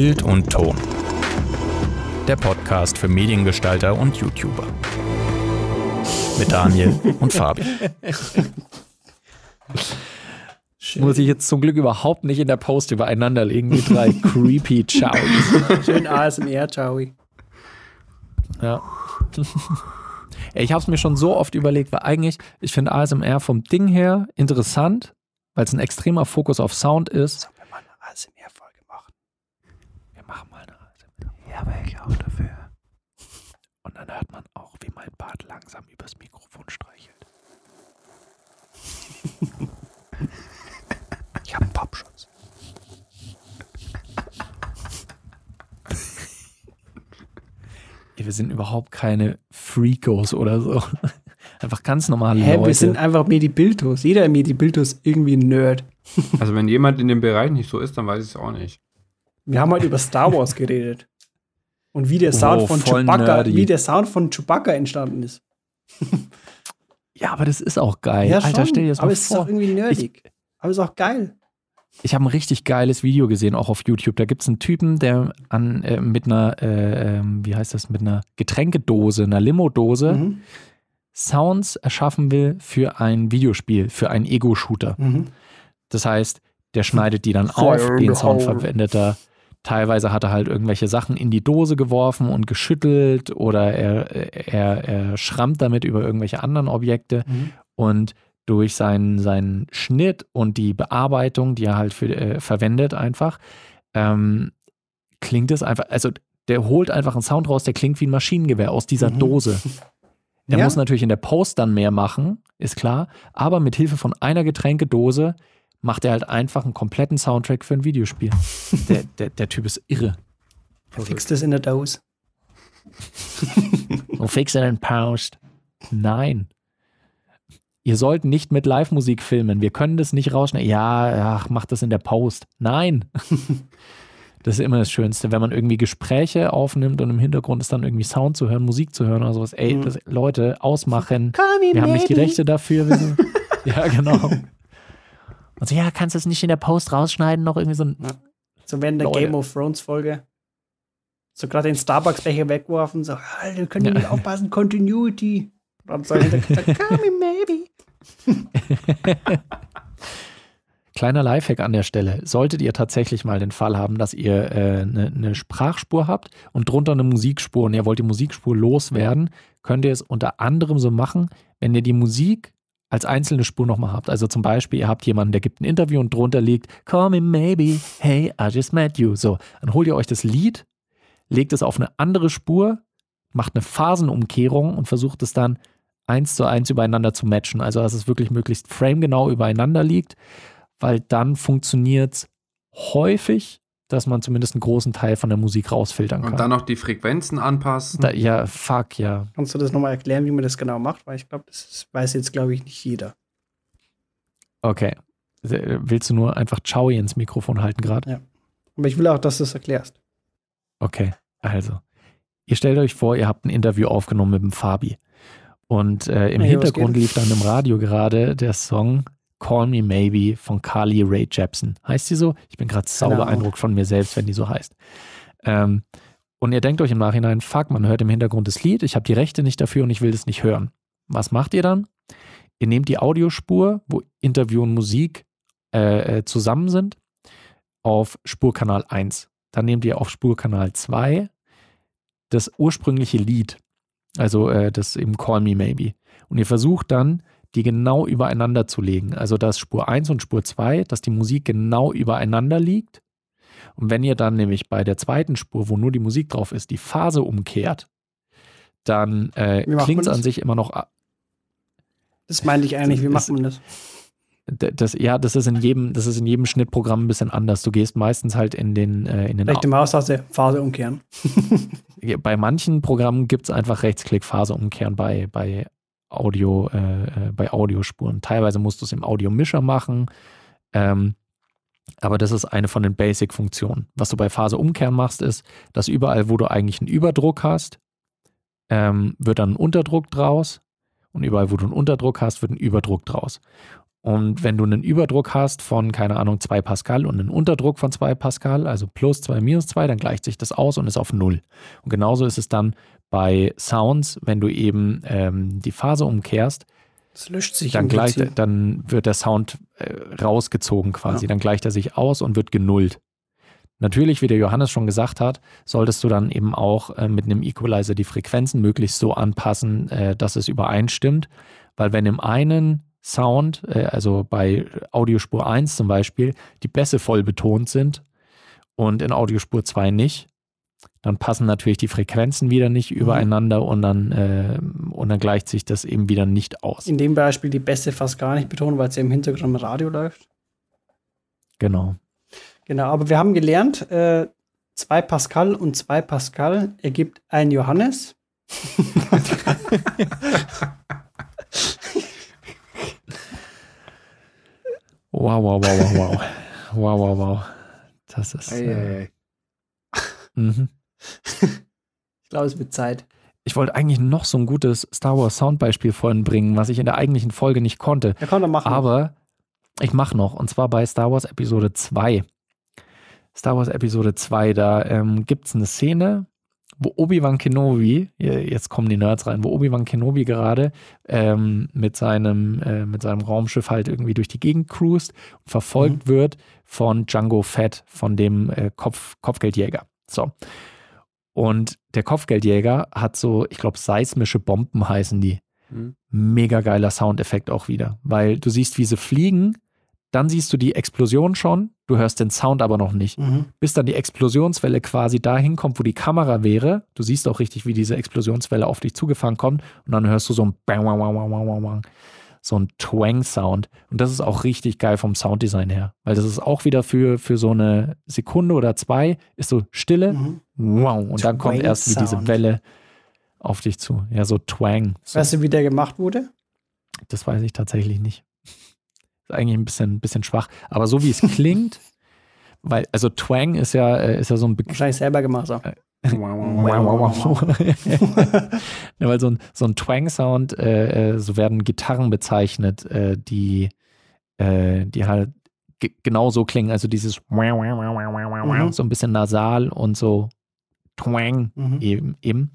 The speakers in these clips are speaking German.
Bild und Ton. Der Podcast für Mediengestalter und YouTuber. Mit Daniel und Fabi. Muss ich jetzt zum Glück überhaupt nicht in der Post übereinander legen, die drei creepy Chowies. Schön ASMR, Chowi. Ja. ich habe es mir schon so oft überlegt, weil eigentlich, ich finde ASMR vom Ding her interessant, weil es ein extremer Fokus auf Sound ist. Sollen wir mal eine ASMR-Folge machen? Wir machen mal eine ASMR. Ja, wäre ich auch dafür. Und dann hört man auch, wie mein Bart langsam übers Mikrofon streichelt. ich habe einen Popschutz. Wir sind überhaupt keine Freakos oder so. Einfach ganz normale Hä, Leute. wir sind einfach Medi-Biltos. Jeder im Medi-Biltos ist irgendwie ein Nerd. Also wenn jemand in dem Bereich nicht so ist, dann weiß ich es auch nicht. Wir haben halt über Star Wars geredet. Und wie der Sound Oh, von Chewbacca, nerdy. wie der Sound von Chewbacca entstanden ist. ja, aber das ist auch geil. Alter, stell dir das aber mal es ist vor. auch irgendwie nerdig. aber es ist auch geil. Ich habe ein richtig geiles Video gesehen, auch auf YouTube. Da gibt es einen Typen, der an, äh, mit einer, äh, ähm, wie heißt das, mit einer Getränkedose, einer Limo-Dose, Mhm. Sounds erschaffen will für ein Videospiel, für einen Ego-Shooter. Mhm. Das heißt, der schneidet die dann auf, den Sound verwendet er. Teilweise hat er halt irgendwelche Sachen in die Dose geworfen und geschüttelt oder er, er, er schrammt damit über irgendwelche anderen Objekte. Mhm. Und durch seinen, seinen Schnitt und die Bearbeitung, die er halt für, äh, verwendet, einfach, ähm, klingt es einfach, also der holt einfach einen Sound raus, der klingt wie ein Maschinengewehr aus dieser Mhm. Dose. Er Ja. muss natürlich in der Post dann mehr machen, ist klar, aber mit Hilfe von einer Getränkedose macht er halt einfach einen kompletten Soundtrack für ein Videospiel. der, der, der Typ ist irre. Fix das in der Dose. Und fix it in Post. Nein. Ihr sollt nicht mit Live-Musik filmen. Wir können das nicht rausschneiden. Ja, ach, macht das in der Post. Nein. Das ist immer das Schönste, wenn man irgendwie Gespräche aufnimmt und im Hintergrund ist dann irgendwie Sound zu hören, Musik zu hören oder sowas. Ey, Mhm. das, Leute, ausmachen. Wir haben nicht die. Rechte dafür. Wir sind, ja, genau. Und so, ja, kannst du es nicht in der Post rausschneiden? Noch irgendwie so ein. So während der Leute. Game of Thrones Folge. So gerade den Starbucks-Becher weggeworfen. So, Alter, wir können Ja. nicht aufpassen. Continuity. Und dann so hinter gesagt, call me maybe. Kleiner Lifehack an der Stelle. Solltet ihr tatsächlich mal den Fall haben, dass ihr eine äh, ne- ne Sprachspur habt und drunter eine Musikspur und ihr wollt die Musikspur loswerden, könnt ihr es unter anderem so machen, wenn ihr die Musik als einzelne Spur nochmal habt. Also zum Beispiel, ihr habt jemanden, der gibt ein Interview und drunter liegt, Call me maybe, hey, I just met you. So, dann holt ihr euch das Lied, legt es auf eine andere Spur, macht eine Phasenumkehrung und versucht es dann eins zu eins übereinander zu matchen. Also dass es wirklich möglichst framegenau übereinander liegt weil dann funktioniert es häufig, dass man zumindest einen großen Teil von der Musik rausfiltern kann. Und dann noch die Frequenzen anpassen. da, ja, fuck, ja. Kannst du das nochmal erklären, wie man das genau macht? Weil ich glaube, das weiß jetzt, glaube ich, nicht jeder. Okay. Äh, Willst du nur einfach Chowi ins Mikrofon halten gerade? Aber ich will auch, dass du es erklärst. Okay, also. Ihr stellt euch vor, ihr habt ein Interview aufgenommen mit dem Fabi. Und äh, im Hey, Hintergrund lief dann im Radio gerade der Song Call Me Maybe von Carly Rae Jepsen. Heißt die so? Ich bin gerade sau Keine Ahnung. beeindruckt von mir selbst, wenn die so heißt. Ähm, und ihr denkt euch im Nachhinein, fuck, man hört im Hintergrund das Lied, ich habe die Rechte nicht dafür und ich will das nicht hören. Was macht ihr dann? Ihr nehmt die Audiospur, wo Interview und Musik äh, äh, zusammen sind, auf Spurkanal 1. Dann nehmt ihr auf Spurkanal 2 das ursprüngliche Lied, also äh, das eben Call Me Maybe. Und ihr versucht dann, die genau übereinander zu legen. Also dass Spur 1 und Spur 2, dass die Musik genau übereinander liegt. Und wenn ihr dann nämlich bei der zweiten Spur, wo nur die Musik drauf ist, die Phase umkehrt, dann äh, klingt es an sich immer noch Das meinte ich eigentlich. Wie macht man das? Das, ja, das ist in jedem, das ist in jedem Schnittprogramm ein bisschen anders. Du gehst meistens halt in den, äh, in den Rechte Maustaste, Phase umkehren. bei manchen Programmen gibt es einfach Rechtsklick Phase umkehren bei, bei Audio, äh, äh, bei Audiospuren. Teilweise musst du es im Audiomischer machen. Ähm, aber das ist eine von den Basic-Funktionen. Was du bei Phase umkehren machst, ist, dass überall, wo du eigentlich einen Überdruck hast, ähm, wird dann ein Unterdruck draus. Und überall, wo du einen Unterdruck hast, wird ein Überdruck draus. Und wenn du einen Überdruck hast von, keine Ahnung, 2 Pascal und einen Unterdruck von 2 Pascal, also plus 2, minus 2, dann gleicht sich das aus und ist auf 0. Und genauso ist es dann bei Sounds, wenn du eben ähm, die Phase umkehrst, Das löscht sich dann, gleicht, dann wird der Sound äh, rausgezogen quasi. Ja. Dann gleicht er sich aus und wird genullt. Natürlich, wie der Johannes schon gesagt hat, solltest du dann eben auch äh, mit einem Equalizer die Frequenzen möglichst so anpassen, äh, dass es übereinstimmt. Weil wenn im einen Sound, äh, also bei Audiospur 1 zum Beispiel, die Bässe voll betont sind und in Audiospur 2 nicht, dann passen natürlich die Frequenzen wieder nicht übereinander und dann, äh, und dann gleicht sich das eben wieder nicht aus. In dem Beispiel die Bässe fast gar nicht betonen, weil es ja im Hintergrund im Radio läuft. Genau. Genau, aber wir haben gelernt, äh, 2 Pascal und 2 Pascal ergibt ein Johannes. Wow, wow, wow, wow, wow. Wow, wow, wow. Das ist. Äh. Mhm. Ich glaube, es wird Zeit. Ich wollte eigentlich noch so ein gutes Star Wars Soundbeispiel vorhin bringen, was ich in der eigentlichen Folge nicht konnte. Ja, komm, dann machen wir. Aber ich mache noch, und zwar bei Star Wars Episode 2. Star Wars Episode 2, da ähm, gibt es eine Szene, wo Obi-Wan Kenobi, jetzt kommen die Nerds rein, wo Obi-Wan Kenobi gerade ähm, mit, seinem, äh, mit seinem Raumschiff halt irgendwie durch die Gegend cruist und verfolgt wird von Django Fett, von dem äh, Kopf, Kopfgeldjäger. So. Und der Kopfgeldjäger hat so, ich glaube, seismische Bomben heißen die Hm. mega geiler Soundeffekt auch wieder, weil du siehst, wie sie fliegen, dann siehst du die Explosion schon, du hörst den Sound aber noch nicht. Mhm. Bis dann die Explosionswelle quasi dahin kommt, wo die Kamera wäre. Du siehst auch richtig, wie diese Explosionswelle auf dich zugefahren kommt und dann hörst du so ein Bang, Bang, Bang, Bang, Bang, Bang, so ein Twang-Sound. Und das ist auch richtig geil vom Sounddesign her, weil das ist auch wieder für, für so eine Sekunde oder zwei, ist so Stille, Mhm. wow, und dann kommt erst wie diese. Welle auf dich zu. Ja, so Twang. So. Weißt du, wie der gemacht wurde? Das weiß ich tatsächlich nicht. Ist eigentlich ein bisschen, bisschen schwach. Aber so wie es klingt, weil, also Twang ist ja, äh, ist ja so ein Begriff. Wahrscheinlich selber gemacht. So. ja, weil so ein, so ein Twang-Sound, äh, äh, so werden Gitarren bezeichnet, äh, die, äh, die halt ge- genau so klingen. Also dieses Mhm. so ein bisschen nasal und so Twang Mhm. eben. eben.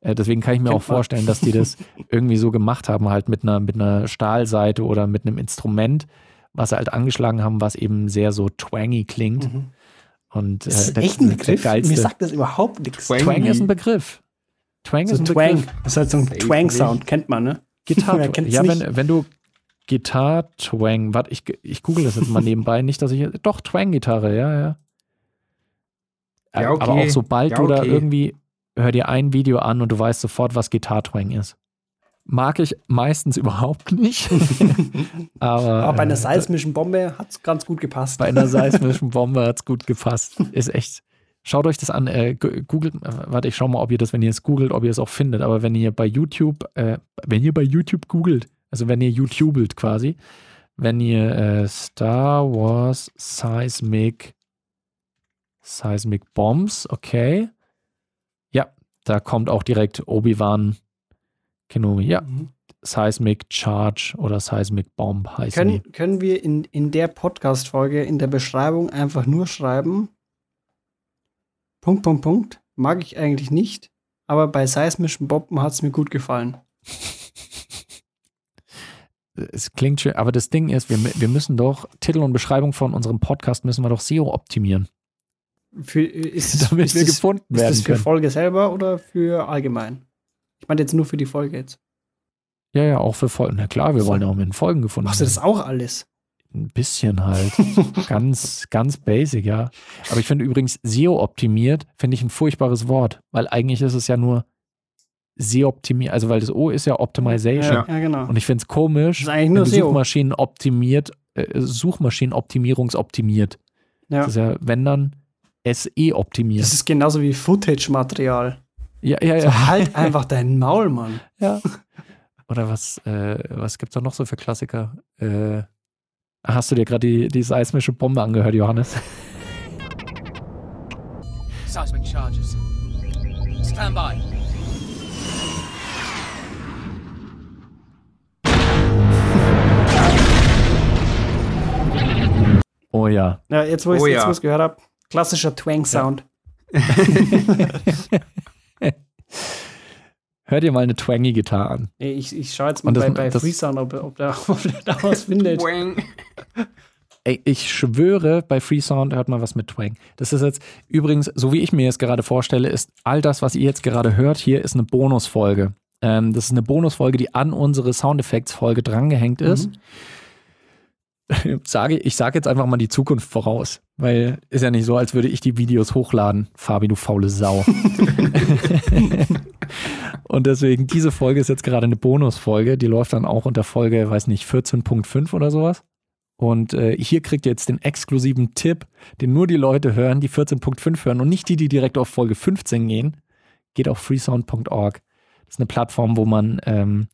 Äh, deswegen kann ich mir Kennt auch vorstellen, dass die das irgendwie so gemacht haben, halt mit einer, mit einer Stahlseite oder mit einem Instrument, was sie halt angeschlagen haben, was eben sehr so twangy klingt. Mhm. Und äh, Das ist der- echt ein Begriff. Mir sagt das überhaupt nichts. Twang. Twang ist ein Begriff. Twang So ist ein Twang. Begriff. Das ist halt so ein Twang-Sound, kennt man, ne? Gitarre. Ja, nicht? wenn, wenn du Gitar-Twang, warte, ich, ich google das jetzt mal nebenbei, nicht, dass ich, doch, Twang-Gitarre, ja, ja. Ja, okay. Aber auch sobald Ja, du da okay. irgendwie, hör dir ein Video an und du weißt sofort, was Gitar-Twang ist. Mag ich meistens überhaupt nicht. aber, Aber bei einer äh, seismischen Bombe hat es ganz gut gepasst. bei einer seismischen Bombe hat es gut gepasst. Ist echt. Schaut euch das an. Äh, googelt, äh, warte, ich schau mal, ob ihr das, wenn ihr es googelt, ob ihr es auch findet. Aber wenn ihr bei YouTube, äh, wenn ihr bei YouTube googelt, also wenn ihr YouTubelt quasi, wenn ihr äh, Star Wars Seismic Seismic Bombs, okay. Ja, da kommt auch direkt Obi-Wan Kenobi. Ja, Mhm. Seismic Charge oder Seismic Bomb heißen die. Können, können wir in, in der Podcast-Folge in der Beschreibung einfach nur schreiben, Punkt, Punkt, Punkt, mag ich eigentlich nicht, aber bei seismischen Bomben hat es mir gut gefallen. es klingt schön, aber das Ding ist, wir, wir müssen doch Titel und Beschreibung von unserem Podcast müssen wir doch SEO optimieren, Für, ist, damit ist wir das, gefunden ist werden das für können. Folge selber oder für allgemein? Ich meine jetzt nur für die Folge jetzt. Ja, ja, auch für Folgen. Na klar, wir So. wollen ja auch mit den Folgen gefunden Machst du das auch alles? Ein bisschen halt. ganz, ganz basic, ja. Aber ich finde übrigens SEO optimiert, finde ich ein furchtbares Wort, weil eigentlich ist es ja nur SEO optimiert, also weil das O ist ja Optimization. Ja, ja genau. Und ich finde es komisch, Das ist eigentlich wenn nur du SEO. Suchmaschinen optimiert, äh, Suchmaschinenoptimierungsoptimiert. Ja. Das ist ja, wenn dann, SE optimiert. Das ist genauso wie Footage-Material. Ja, ja, ja. So, halt einfach deinen Maul, Mann. Ja. Oder was, äh, was gibt's da noch so für Klassiker? Äh, hast du dir gerade die, die seismische Bombe angehört, Johannes? Seismic charges. Stand by. ja. Ja, jetzt, wo ich Oh jetzt ja. was gehört habe, klassischer Twang-Sound. Hör dir mal eine twangy Gitarre an. Nee, Ich, ich schaue jetzt mal das- bei, bei das- Freesound, ob, ob, der, ob der da was findet. Ey, ich schwöre, bei Freesound hört man was mit Twang. Das ist jetzt übrigens, so wie ich mir es gerade vorstelle, ist all das, was ihr jetzt gerade hört, hier ist eine Bonusfolge. Ähm, das ist eine Bonusfolge, die an unsere Soundeffekts-Folge drangehängt ist. Sage, ich sage jetzt einfach mal die Zukunft voraus, weil ist ja nicht so, als würde ich die Videos hochladen. Fabi, du faule Sau. Und deswegen, diese Folge ist jetzt gerade eine Bonusfolge, die läuft dann auch unter Folge, weiß nicht, 14.5 oder sowas. Und äh, hier kriegt ihr jetzt den exklusiven Tipp, den nur die Leute hören, die 14.5 hören und nicht die, die direkt auf Folge 15 gehen. Geht auf freesound.org. Das ist eine Plattform, wo man ähm,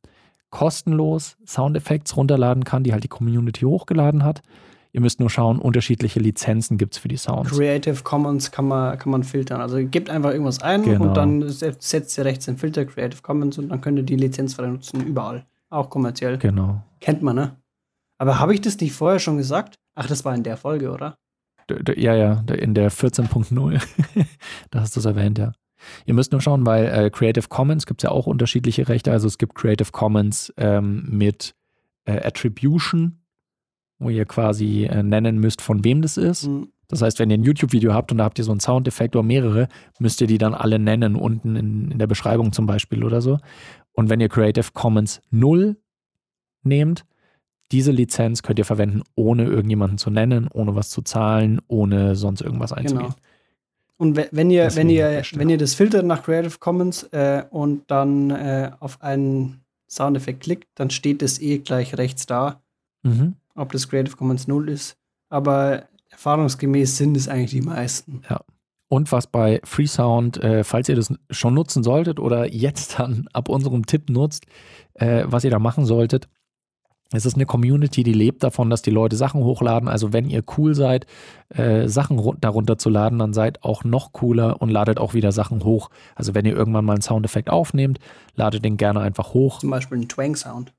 kostenlos Soundeffekte runterladen kann, die halt die Community hochgeladen hat. Ihr müsst nur schauen, unterschiedliche Lizenzen gibt es für die Sounds. Creative Commons kann man, kann man filtern. Also gebt einfach irgendwas ein Genau. und dann se- setzt ihr rechts den Filter Creative Commons und dann könnt ihr die Lizenz frei nutzen, überall. Auch kommerziell. Genau. Kennt man, ne? Aber habe ich das nicht vorher schon gesagt? Ach, das war in der Folge, oder? Ja, ja, in der 14.0. da hast du es erwähnt, ja. Ihr müsst nur schauen, weil äh, Creative Commons gibt es ja auch unterschiedliche Rechte. Also es gibt Creative Commons ähm, mit äh, Attribution, wo ihr quasi äh, nennen müsst, von wem das ist. Hm. Das heißt, wenn ihr ein YouTube-Video habt und da habt ihr so einen Soundeffekt oder mehrere, müsst ihr die dann alle nennen, unten in, in der Beschreibung zum Beispiel oder so. Und wenn ihr Creative Commons 0 nehmt, diese Lizenz könnt ihr verwenden, ohne irgendjemanden zu nennen, ohne was zu zahlen, ohne sonst irgendwas einzugehen. Genau. Und we- wenn ihr, wenn Deswegen ihr, Stern. wenn ihr das filtert nach Creative Commons äh, und dann äh, auf einen Soundeffekt klickt, dann steht es eh gleich rechts da, Mhm. Ob das Creative Commons 0 ist. Aber erfahrungsgemäß sind es eigentlich die meisten. Und was bei Freesound, äh, falls ihr das schon nutzen solltet oder jetzt dann ab unserem Tipp nutzt, äh, was ihr da machen solltet, es ist eine Community, die lebt davon, dass die Leute Sachen hochladen. Also wenn ihr cool seid, äh, Sachen ru- darunter zu laden, dann seid auch noch cooler und ladet auch wieder Sachen hoch. Also wenn ihr irgendwann mal einen Soundeffekt aufnehmt, ladet den gerne einfach hoch. Zum Beispiel ein Twang-Sound.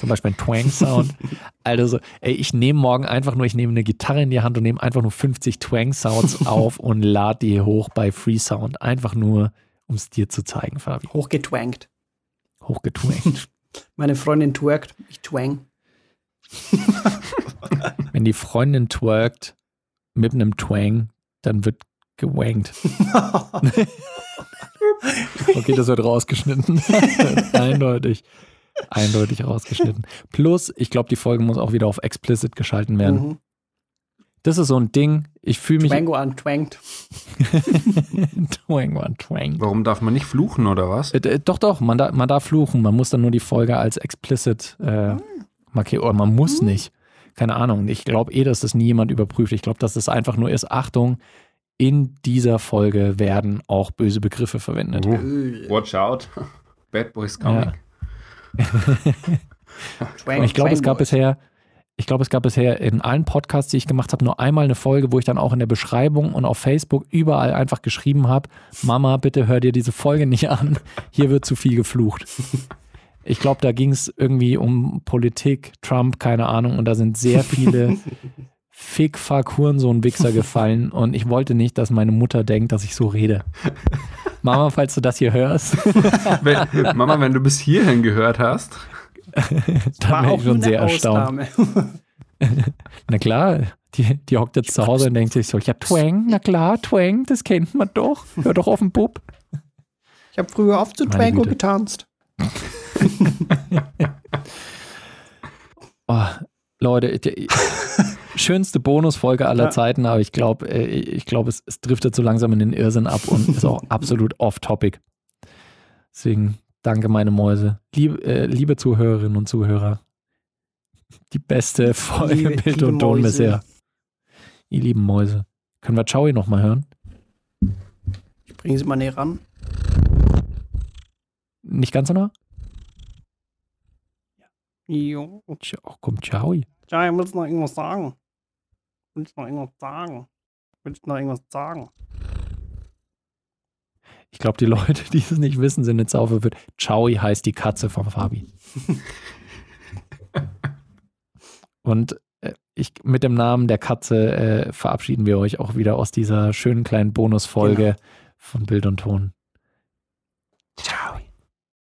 Zum Beispiel ein Twang-Sound. also, ey, ich nehme morgen einfach nur, ich nehme eine Gitarre in die Hand und nehme einfach nur 50 Twang-Sounds auf und lade die hoch bei Freesound. Einfach nur, um es dir zu zeigen, Fabi. Hochgetwangt. Hochgetwangt. Meine Freundin twerkt, ich twang. Wenn die Freundin twerkt mit einem Twang, dann wird gewankt. Okay, das wird rausgeschnitten. Eindeutig. Eindeutig rausgeschnitten. Plus, ich glaube, die Folge muss auch wieder auf explicit geschalten werden. Mhm. Das ist so ein Ding. Ich fühle mich. Twango antwangt. twang, one, twang. Warum darf man nicht fluchen oder was? Äh, äh, doch, doch, man, da, man darf fluchen. Man muss dann nur die Folge als explicit äh, markieren. Oder man muss nicht. Keine Ahnung. Ich glaube eh, dass das nie jemand überprüft. Ich glaube, dass das einfach nur ist, Achtung, in dieser Folge werden auch böse Begriffe verwendet. Öl. watch out. Bad Boys coming. Twang, Und ich glaube, es gab bisher, ich glaube, es gab bisher in allen Podcasts, die ich gemacht habe, nur einmal eine Folge, wo ich dann auch in der Beschreibung und auf Facebook überall einfach geschrieben habe: Mama, bitte hör dir diese Folge nicht an. Hier wird zu viel geflucht. Ich glaube, da ging es irgendwie um Politik, Trump, keine Ahnung, und da sind sehr viele Fick, Fuck, Hurensohn, Wichser gefallen und ich wollte nicht, dass meine Mutter denkt, dass ich so rede. Mama, falls du das hier hörst, Wenn, Mama, wenn du bis hierhin gehört hast, dann War ich schon eine sehr erstaunt. Ausnahme. Na klar, die, die hockt jetzt zu Hause und denkt sich so, ja, Twang, na klar, Twang, das kennt man doch. Hör doch auf den Bub. Ich habe früher oft zu Twango getanzt. Oh, Leute, die, schönste Bonusfolge aller Ja. Zeiten, aber ich glaube, ich glaube, es, es driftet so langsam in den Irrsinn ab und ist auch absolut off-topic. Deswegen danke, meine Mäuse. Liebe, äh, liebe Zuhörerinnen und Zuhörer, die beste Folge Liebe- Bild liebe und Ton bisher. Ihr lieben Mäuse. Können wir Chowi noch mal hören? Ich bringe sie mal näher ran. Nicht ganz so nah? Jo. Tja, Ach komm, Chowi. Ja, ich muss noch irgendwas sagen. Will ich noch irgendwas sagen? Will ich noch irgendwas sagen? Ich glaube, die Leute, die es nicht wissen, sind jetzt auf wird. Chowi heißt die Katze von Fabi. Und äh, ich, mit dem Namen der Katze äh, verabschieden wir euch auch wieder aus dieser schönen kleinen Bonusfolge Genau. von Bild und Ton.